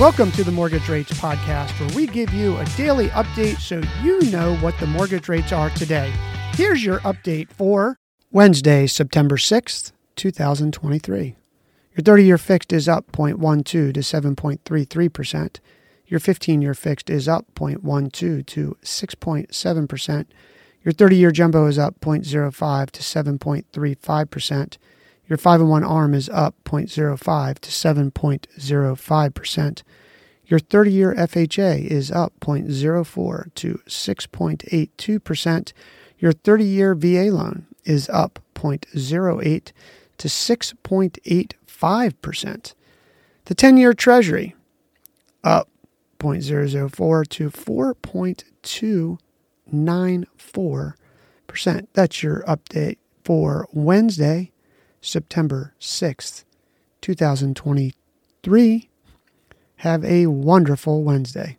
Welcome to the Mortgage Rates Podcast, where we give you a daily update so you know what the mortgage rates are today. Here's your update for Wednesday, September 6th, 2023. Your 30 year fixed is up 0.12 to 7.33%. Your 15 year fixed is up 0.12 to 6.7%. Your 30 year jumbo is up 0.05 to 7.35%. Your 5 and 1 ARM is up 0.05 to 7.05%. Your 30 year FHA is up 0.04 to 6.82%. Your 30 year VA loan is up 0.08 to 6.85%. The 10 year Treasury up 0.004 to 4.294%. That's your update for Wednesday, September 6th, 2023. Have a wonderful Wednesday.